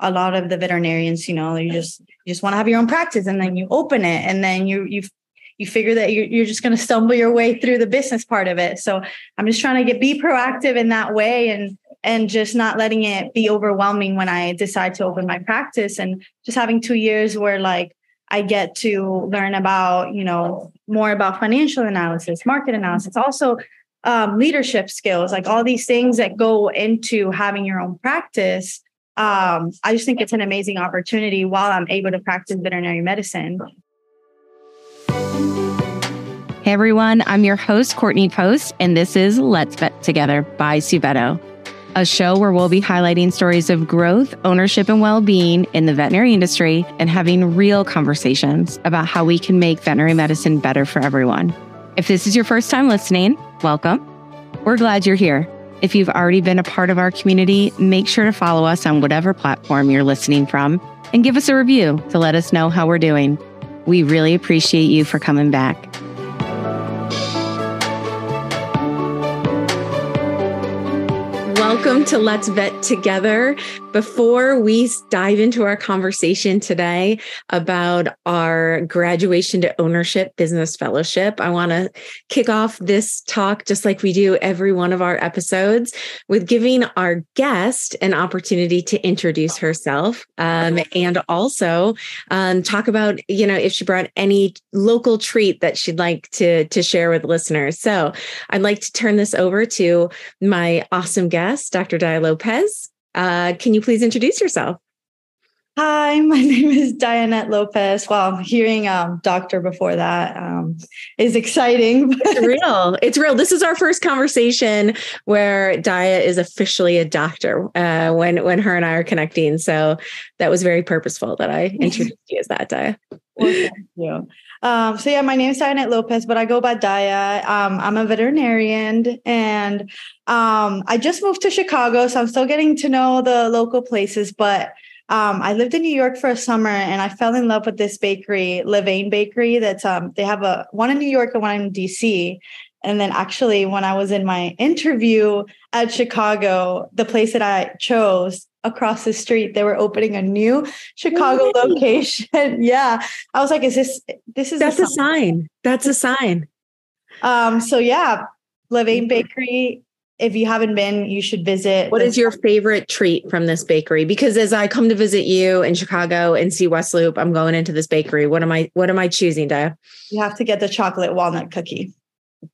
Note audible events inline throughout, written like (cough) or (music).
a lot of the veterinarians, you know, you just you just want to have your own practice and then you open it and then you you you figure that you're, you're just going to stumble your way through the business part of it. So I'm just trying to get be proactive in that way and and just not letting it be overwhelming when I decide to open my practice and just having two years where like I get to learn about, you know, more about financial analysis, market analysis, also um, leadership skills, like all these things that go into having your own practice um, I just think it's an amazing opportunity while I'm able to practice veterinary medicine. Hey everyone, I'm your host, Courtney Post, and this is Let's Vet Together by Suveto, a show where we'll be highlighting stories of growth, ownership, and well being in the veterinary industry and having real conversations about how we can make veterinary medicine better for everyone. If this is your first time listening, welcome. We're glad you're here. If you've already been a part of our community, make sure to follow us on whatever platform you're listening from and give us a review to let us know how we're doing. We really appreciate you for coming back. Welcome to Let's Vet Together. Before we dive into our conversation today about our graduation to ownership business fellowship, I want to kick off this talk just like we do every one of our episodes with giving our guest an opportunity to introduce herself um, and also um, talk about, you know, if she brought any local treat that she'd like to, to share with listeners. So I'd like to turn this over to my awesome guest, Dr. Daia Lopez. Uh, can you please introduce yourself? Hi, (laughs) my name is Daiannette Lopez. Well, hearing um, doctor before that um, is exciting. (laughs) it's real. It's real. This is our first conversation where Daia is officially a doctor uh, when when her and I are connecting. So that was very purposeful that I (laughs) introduced you as that, Daia. Well, thank you. Um, so yeah, my name is Daiannette Lopez, but I go by Daia. Um, I'm a veterinarian and um, I just moved to Chicago, so I'm still getting to know the local places, but um, I lived in New York for a summer and I fell in love with this bakery, Levain Bakery. That's um, they have a one in New York and one in DC. And then actually, when I was in my interview at Chicago, the place that I chose across the street, they were opening a new Chicago location. (laughs) yeah. I was like, is this this is that's a, a sign. That's a sign. Um, so yeah, Levain Bakery. If you haven't been, you should visit. What is your favorite treat from this bakery? Because as I come to visit you in Chicago and see West Loop, I'm going into this bakery. What am I what am I choosing, Daia? You have to get the chocolate walnut cookie.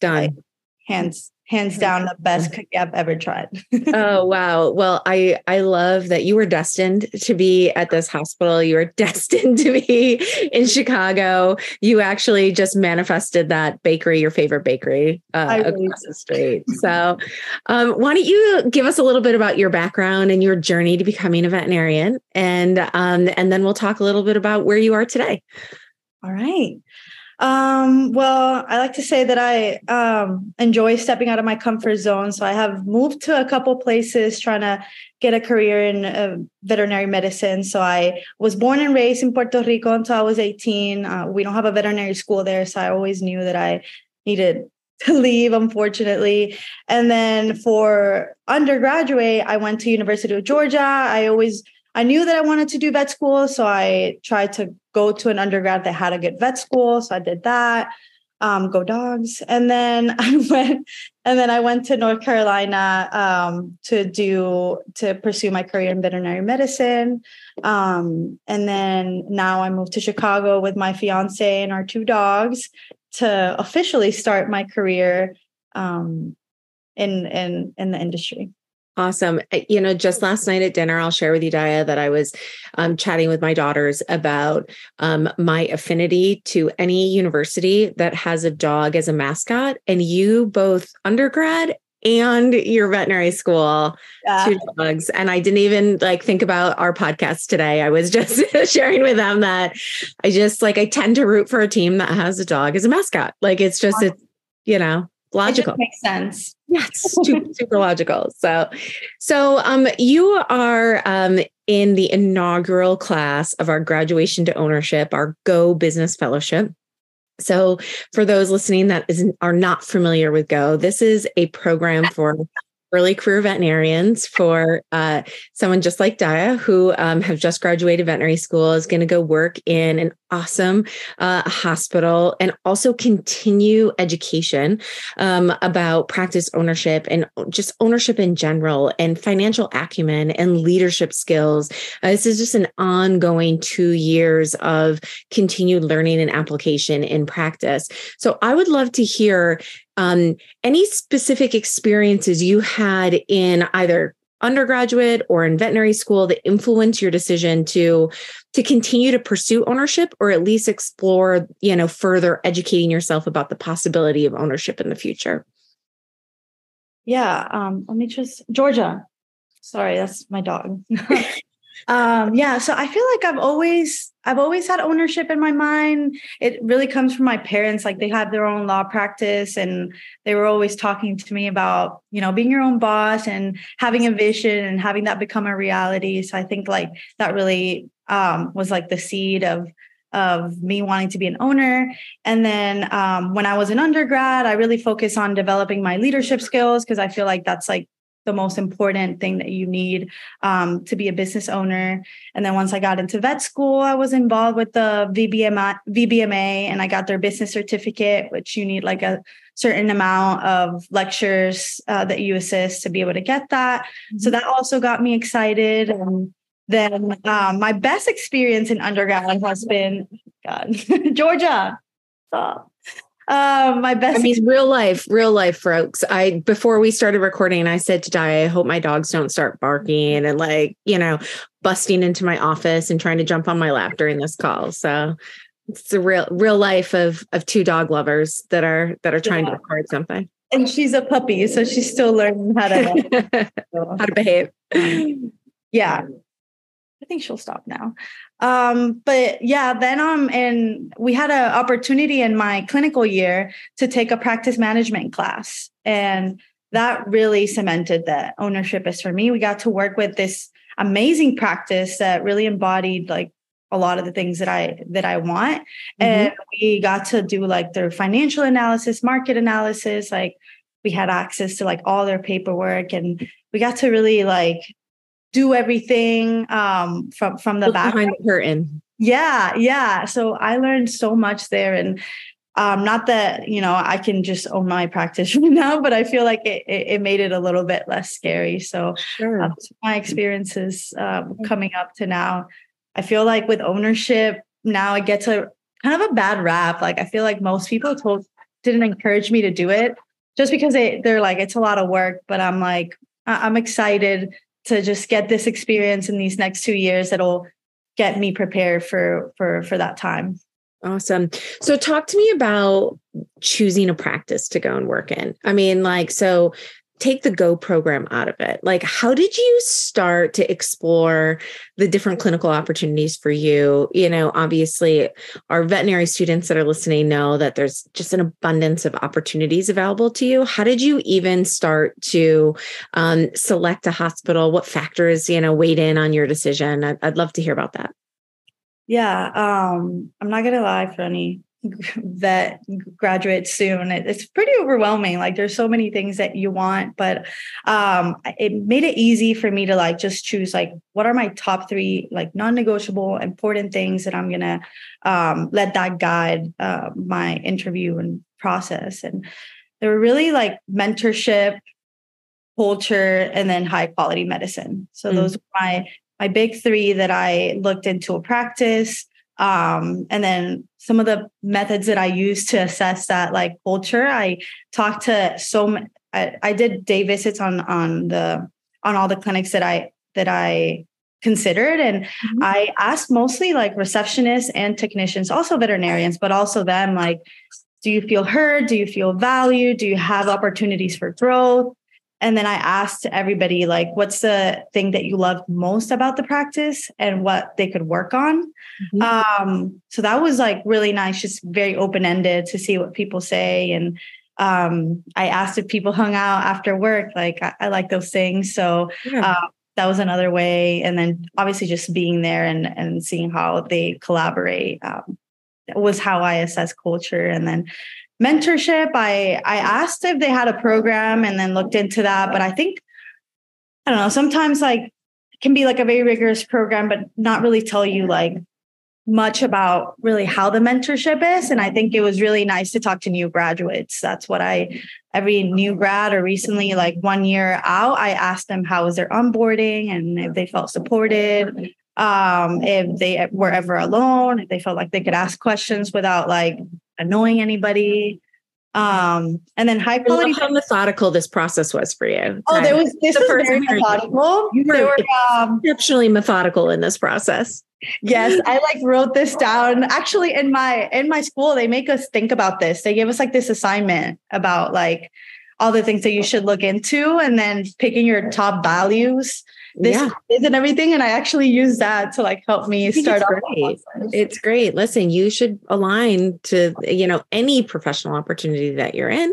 Done. Hands hands down the best cookie I've ever tried. (laughs) oh wow. Well, I I love that you were destined to be at this hospital. You were (laughs) destined to be in Chicago. You actually just manifested that bakery, your favorite bakery uh, across the street. (laughs) So um, why don't you give us a little bit about your background and your journey to becoming a veterinarian and um, and then we'll talk a little bit about where you are today. All right. Um, well, I like to say that I um, enjoy stepping out of my comfort zone. So I have moved to a couple places trying to get a career in uh, veterinary medicine. So I was born and raised in Puerto Rico until I was 18. Uh, we don't have a veterinary school there. So I always knew that I needed (laughs) to leave, unfortunately. And then for undergraduate, I went to University of Georgia. I always I knew that I wanted to do vet school, so I tried to go to an undergrad that had a good vet school. So I did that. Um, go dogs, and then (laughs) I went, and then I went to North Carolina um, to do to pursue my career in veterinary medicine. Um, and then now I moved to Chicago with my fiance and our two dogs to officially start my career um, in in in the industry. Awesome. Eh, you know, just last night at dinner, I'll share with you, Daia, that I was um, chatting with my daughters about um, my affinity to any university that has a dog as a mascot. And you both undergrad and your veterinary school yeah. two dogs and i didn't even like think about our podcast today i was (laughs) just sharing with them that i just like i tend to root for a team that has a dog as a mascot like it's just it's you know logical. makes sense. Yeah, super, (laughs) super logical. So, so um, you are um in the inaugural class of our graduation to ownership, our Go Business Fellowship. So, for those listening that isn't are not familiar with Go, this is a program for early career veterinarians for uh, someone just like Daia, who um, have just graduated veterinary school, is going to go work in an awesome uh, hospital and also continue education um, about practice ownership and just ownership in general and financial acumen and leadership skills. Uh, this is just an ongoing two years of continued learning and application in practice. So I would love to hear um, any specific experiences you had in either undergraduate or in veterinary school that influence your decision to to continue to pursue ownership or at least explore you know further educating yourself about the possibility of ownership in the future? Yeah um let me just georgia. Sorry that's my dog (laughs) um yeah so i feel like i've always i've always had ownership in my mind it really comes from my parents like they had their own law practice and they were always talking to me about you know being your own boss and having a vision and having that become a reality so i think like that really um was like the seed of of me wanting to be an owner. And then um, when I was an undergrad, I really focused on developing my leadership skills because I feel like that's like the most important thing that you need um, to be a business owner. And then once I got into vet school, I was involved with the VBMA, VBMA and I got their business certificate, which you need like a certain amount of lectures uh, that you assist to be able to get that. Mm-hmm. So that also got me excited. And then um, my best experience in undergrad has been God, (laughs) Georgia. Stop. Um, my best. I mean, real life, real life, folks. I before we started recording, I said to Di, I hope my dogs don't start barking and like you know busting into my office and trying to jump on my lap during this call. So it's the real real life of of two dog lovers that are that are trying yeah. to record something. And she's a puppy, so she's still learning how to (laughs) how to behave. Yeah, I think she'll stop now. Um, but yeah, then um, and we had an opportunity in my clinical year to take a practice management class, and that really cemented that ownership is for me. We got to work with this amazing practice that really embodied like a lot of the things that I that I want, mm-hmm. and we got to do like their financial analysis, market analysis, like we had access to like all their paperwork and we got to really like do everything um, from from the back behind the curtain. Yeah, yeah. So I learned so much there, and um, not that you know I can just own my practice (laughs) right now, but I feel like it, it, it made it a little bit less scary. So sure. um, my experiences um, coming up to now, I feel like with ownership now, it gets a kind of a bad rap. Like I feel like most people told didn't encourage me to do it just because they they're like it's a lot of work. But I'm like I'm excited to just get this experience in these next two years that'll get me prepared for for for that time. Awesome. So talk to me about choosing a practice to go and work in. I mean like so take the go program out of it? Like how did you start to explore the different clinical opportunities for you? You know obviously our veterinary students that are listening know that there's just an abundance of opportunities available to you. How did you even start to um, select a hospital? What factors you know weighed in on your decision? I'd, I'd love to hear about that. Yeah um i'm not gonna lie for that graduate soon. It's pretty overwhelming. Like there's so many things that you want but um it made it easy for me to like just choose like what are my top three like non-negotiable important things that i'm gonna um let that guide uh, my interview and process. And they were really like mentorship culture and then high quality medicine. So mm. those are my my big three that i looked into a practice um, and then some of the methods that I use to assess that like culture, I talked to so I, I did day visits on on the on all the clinics that I that I considered and mm-hmm. I asked mostly like receptionists and technicians, also veterinarians, but also them like, do you feel heard? Do you feel valued? Do you have opportunities for growth? And then I asked everybody, like, what's the thing that you love most about the practice and what they could work on? Mm-hmm. Um, so that was like really nice, just very open ended to see what people say. And um, I asked if people hung out after work. Like, I, I like those things. So yeah. uh, that was another way. And then obviously just being there and, and seeing how they collaborate um, was how I assess culture. And then mentorship, I I asked if they had a program and then looked into that. But I think I don't know. Sometimes like can be like a very rigorous program, but not really tell you like much about really how the mentorship is. And I think it was really nice to talk to new graduates. That's what I, every new grad or recently, like one year out, I asked them how was their onboarding and if they felt supported, um, if they were ever alone, if they felt like they could ask questions without like annoying anybody. Um, and then high quality. How methodical this process was for you. Oh, there was this the was very methodical. You were, were um, exceptionally methodical in this process. Yes, I like wrote this down. Actually, in my in my school, they make us think about this. They give us like this assignment about like all the things that you should look into, and then picking your top values this yeah. is and everything. And I actually use that to like help me start off. Great. It's great. Listen, you should align to, you know, any professional opportunity that you're in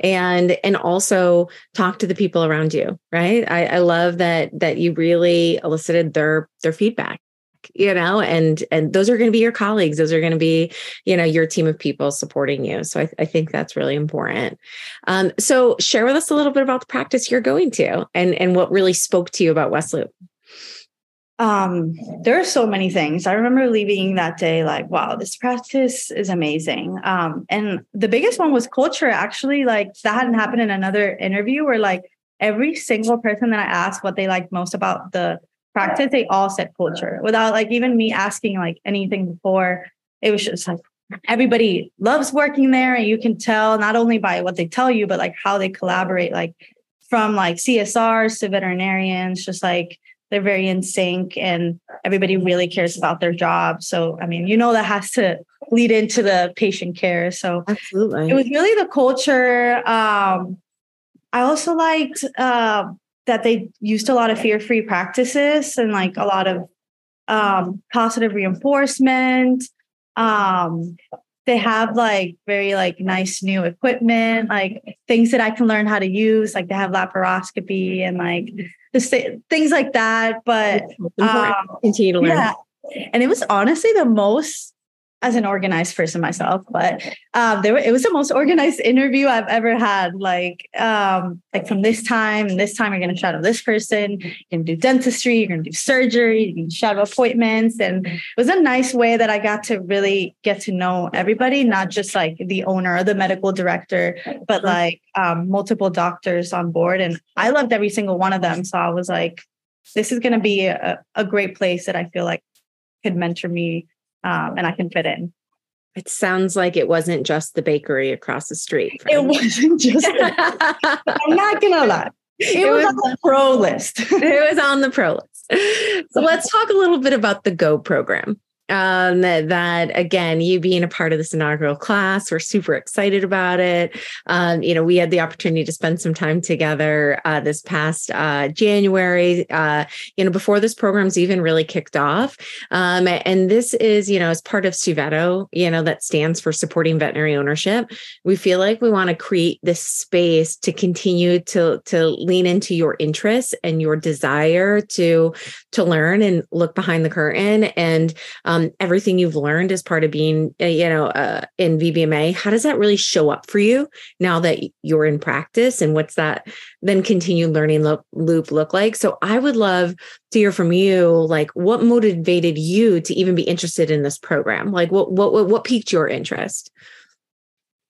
and and also talk to the people around you, right? I, I love that that you really elicited their their feedback you know and and those are going to be your colleagues. Those are going to be you know your team of people supporting you. So i, I think that's really important. Um, so share with us a little bit about the practice you're going to and and what really spoke to you about west loop um there are so many things. I remember leaving that day like wow this practice is amazing. Um and the biggest one was culture actually like that hadn't happened in another interview where like every single person that i asked what they liked most about the practice, they all said culture without like even me asking like anything before. It was just like everybody loves working there. And you can tell not only by what they tell you, but like how they collaborate, like from like CSRs to veterinarians, just like they're very in sync and everybody really cares about their job. So, I mean, you know, that has to lead into the patient care. So, absolutely. It was really the culture. Um, I also liked uh, that they used a lot of fear-free practices and like a lot of um, positive reinforcement. Um, they have like very like nice new equipment, like things that I can learn how to use. Like they have laparoscopy and like the things like that. But um, continue to learn. Yeah. And it was honestly the most as an organized person myself, but um, there it was the most organized interview I've ever had. Like, um, like from this time and this time, you're going to shadow this person. You're going to do dentistry. You're going to do surgery. You can shadow appointments, and it was a nice way that I got to really get to know everybody, not just like the owner or the medical director, but like um, multiple doctors on board. And I loved every single one of them. So I was like, this is going to be a, a great place that I feel like could mentor me um, and I can fit in. It sounds like it wasn't just the bakery across the street. Friend. It wasn't just. (laughs) I'm not gonna lie. It, it was, was, on the pro list. (laughs) it was on the pro list. So let's talk a little bit about the Go program um, that, that, again, you being a part of this inaugural class, we're super excited about it. Um, you know, we had the opportunity to spend some time together uh, this past uh, January, uh, you know, before this program's even really kicked off. Um, and this is, you know, as part of SUVETO, you know, that stands for supporting veterinary ownership. We feel like we want to create this space to continue to, to lean into your interests and your desire to, to learn and look behind the curtain and, um, um, everything you've learned as part of being, uh, you know, uh, in VBMA, how does that really show up for you now that you're in practice? And what's that then continued learning loop, loop look like? So I would love to hear from you, like what motivated you to even be interested in this program? Like what what what piqued your interest?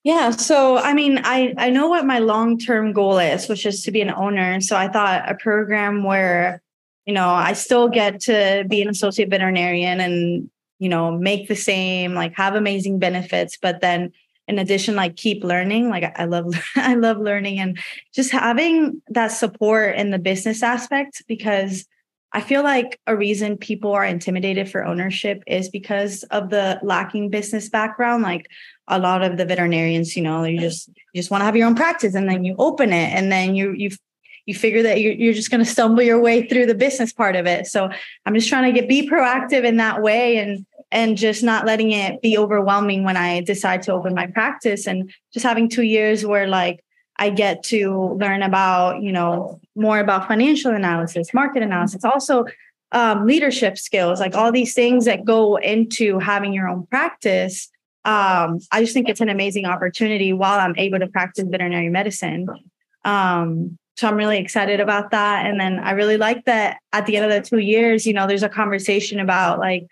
Yeah. So, I mean, I, I know what my long term goal is, which is to be an owner. So, I thought a program where, you know, I still get to be an associate veterinarian and you know make the same like have amazing benefits but then in addition like keep learning like i love (laughs) i love learning and just having that support in the business aspect because i feel like a reason people are intimidated for ownership is because of the lacking business background like a lot of the veterinarians you know you just you just want to have your own practice and then you open it and then you you you figure that you're, you're just going to stumble your way through the business part of it. So i'm just trying to get be proactive in that way and and just not letting it be overwhelming when I decide to open my practice and just having two years where like I get to learn about, you know, more about financial analysis, market analysis, also um, leadership skills, like all these things that go into having your own practice um, I just think it's an amazing opportunity while I'm able to practice veterinary medicine. Um, so I'm really excited about that. And then I really like that at the end of the two years, you know, there's a conversation about like,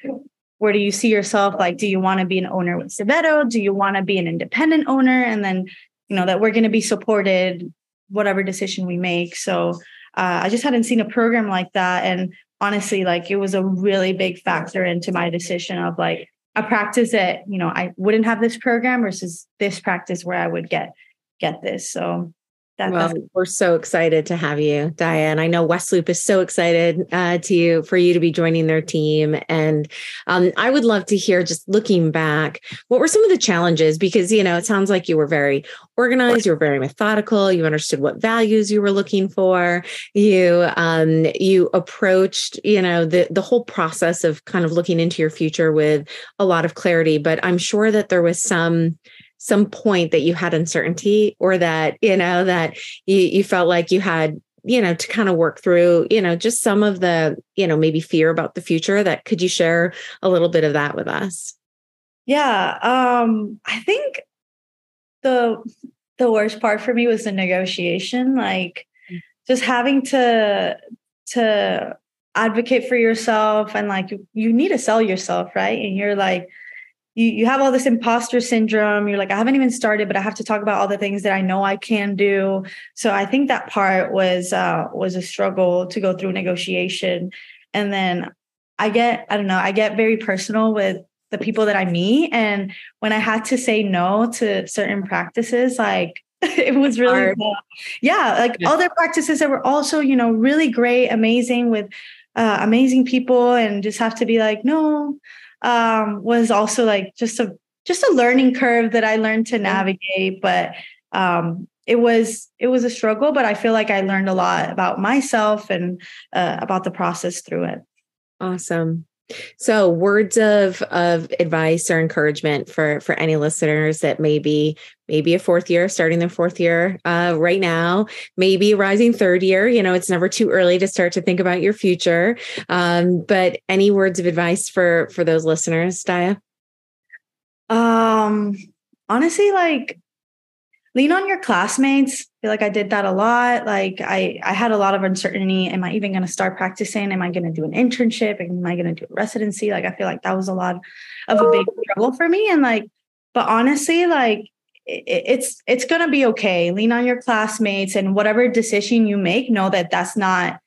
where do you see yourself? Like, do you want to be an owner with Suveto? Do you want to be an independent owner? And then, you know, that we're going to be supported whatever decision we make. So uh, I just hadn't seen a program like that. And honestly, like it was a really big factor into my decision of like a practice that, you know, I wouldn't have this program versus this practice where I would get get this. So that, well, we're so excited to have you, Diane. I know West Loop is so excited uh, to you for you to be joining their team, and um, I would love to hear, just looking back, what were some of the challenges? Because you know, it sounds like you were very organized, you were very methodical, you understood what values you were looking for, you um, you approached, you know, the the whole process of kind of looking into your future with a lot of clarity. But I'm sure that there was some some point that you had uncertainty or that you know that you, you felt like you had you know to kind of work through you know just some of the you know maybe fear about the future that could you share a little bit of that with us yeah um i think the the worst part for me was the negotiation like mm. just having to to advocate for yourself and like you, you need to sell yourself right and you're like you you have all this imposter syndrome. You're like i haven't even started but i have to talk about all the things that i know i can do. So i think that part was uh was a struggle to go through negotiation. And then i get i don't know i get very personal with the people that i meet. And when i had to say no to certain practices like (laughs) it was really yeah like yeah. other practices that were also you know really great amazing with uh, amazing people and just have to be like no um, was also like just a just a learning curve that I learned to navigate. But um, it was it was a struggle, but I feel like I learned a lot about myself and uh, about the process through it. Awesome. So, words of of advice or encouragement for for any listeners that maybe maybe a fourth year, starting their fourth year uh, right now, maybe a rising third year. You know, it's never too early to start to think about your future. Um, but any words of advice for for those listeners, Daia? Um, honestly, like lean on your classmates. I feel like I did that a lot. Like I, I had a lot of uncertainty. Am I even going to start practicing? Am I going to do an internship? Am I going to do a residency? Like I feel like that was a lot of a big struggle for me. And like, but honestly, like it, it's it's going to be okay. Lean on your classmates, and whatever decision you make, know that that's not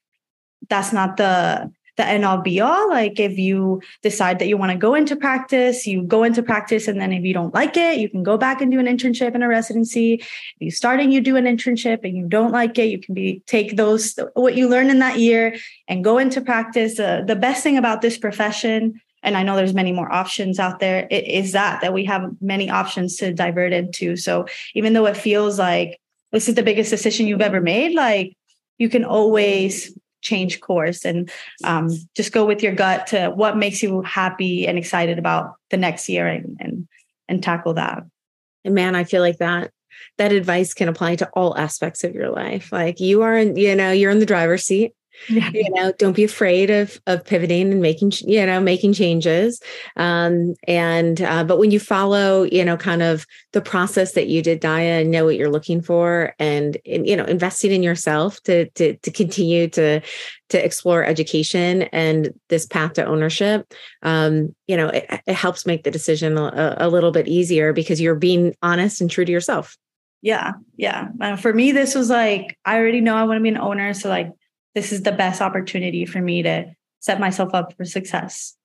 that's not the the end all be all. Like if you decide that you want to go into practice, you go into practice. And then if you don't like it, you can go back and do an internship and a residency. If you start and you do an internship and you don't like it, you can be take those what you learn in that year and go into practice. Uh, the best thing about this profession and I know there's many more options out there, is that that we have many options to divert into. So even though it feels like this is the biggest decision you've ever made, like you can always change course and um, just go with your gut to what makes you happy and excited about the next year and and, and tackle that. And man i feel like that that advice can apply to all aspects of your life. Like you are in you know you're in the driver's seat yeah. you know don't be afraid of of pivoting and making you know making changes. Um and uh, but when you follow you know kind of the process that you did Daia and know what you're looking for and, and you know investing in yourself to to to continue to to explore education and this path to ownership um you know it, it helps make the decision a, a little bit easier because you're being honest and true to yourself. Yeah. Yeah. Uh, for me this was like i already know i want to be an owner so like this is the best opportunity for me to set myself up for success.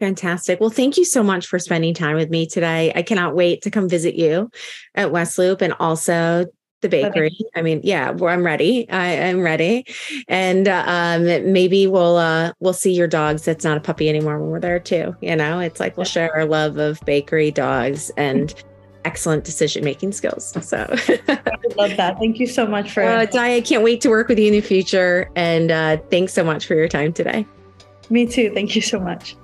Fantastic. Well, thank you so much for spending time with me today. I cannot wait to come visit you at West Loop and also the bakery. Okay. I mean, yeah, well, I'm ready. I am ready, and uh, um, maybe we'll uh, we'll see your dogs. That's not a puppy anymore when we're there too. You know, it's like we'll share our love of bakery dogs and (laughs) excellent decision making skills. So (laughs) I love that. Thank you so much for uh, Di. I can't wait to work with you in the future. And uh, thanks so much for your time today. Me too. Thank you so much.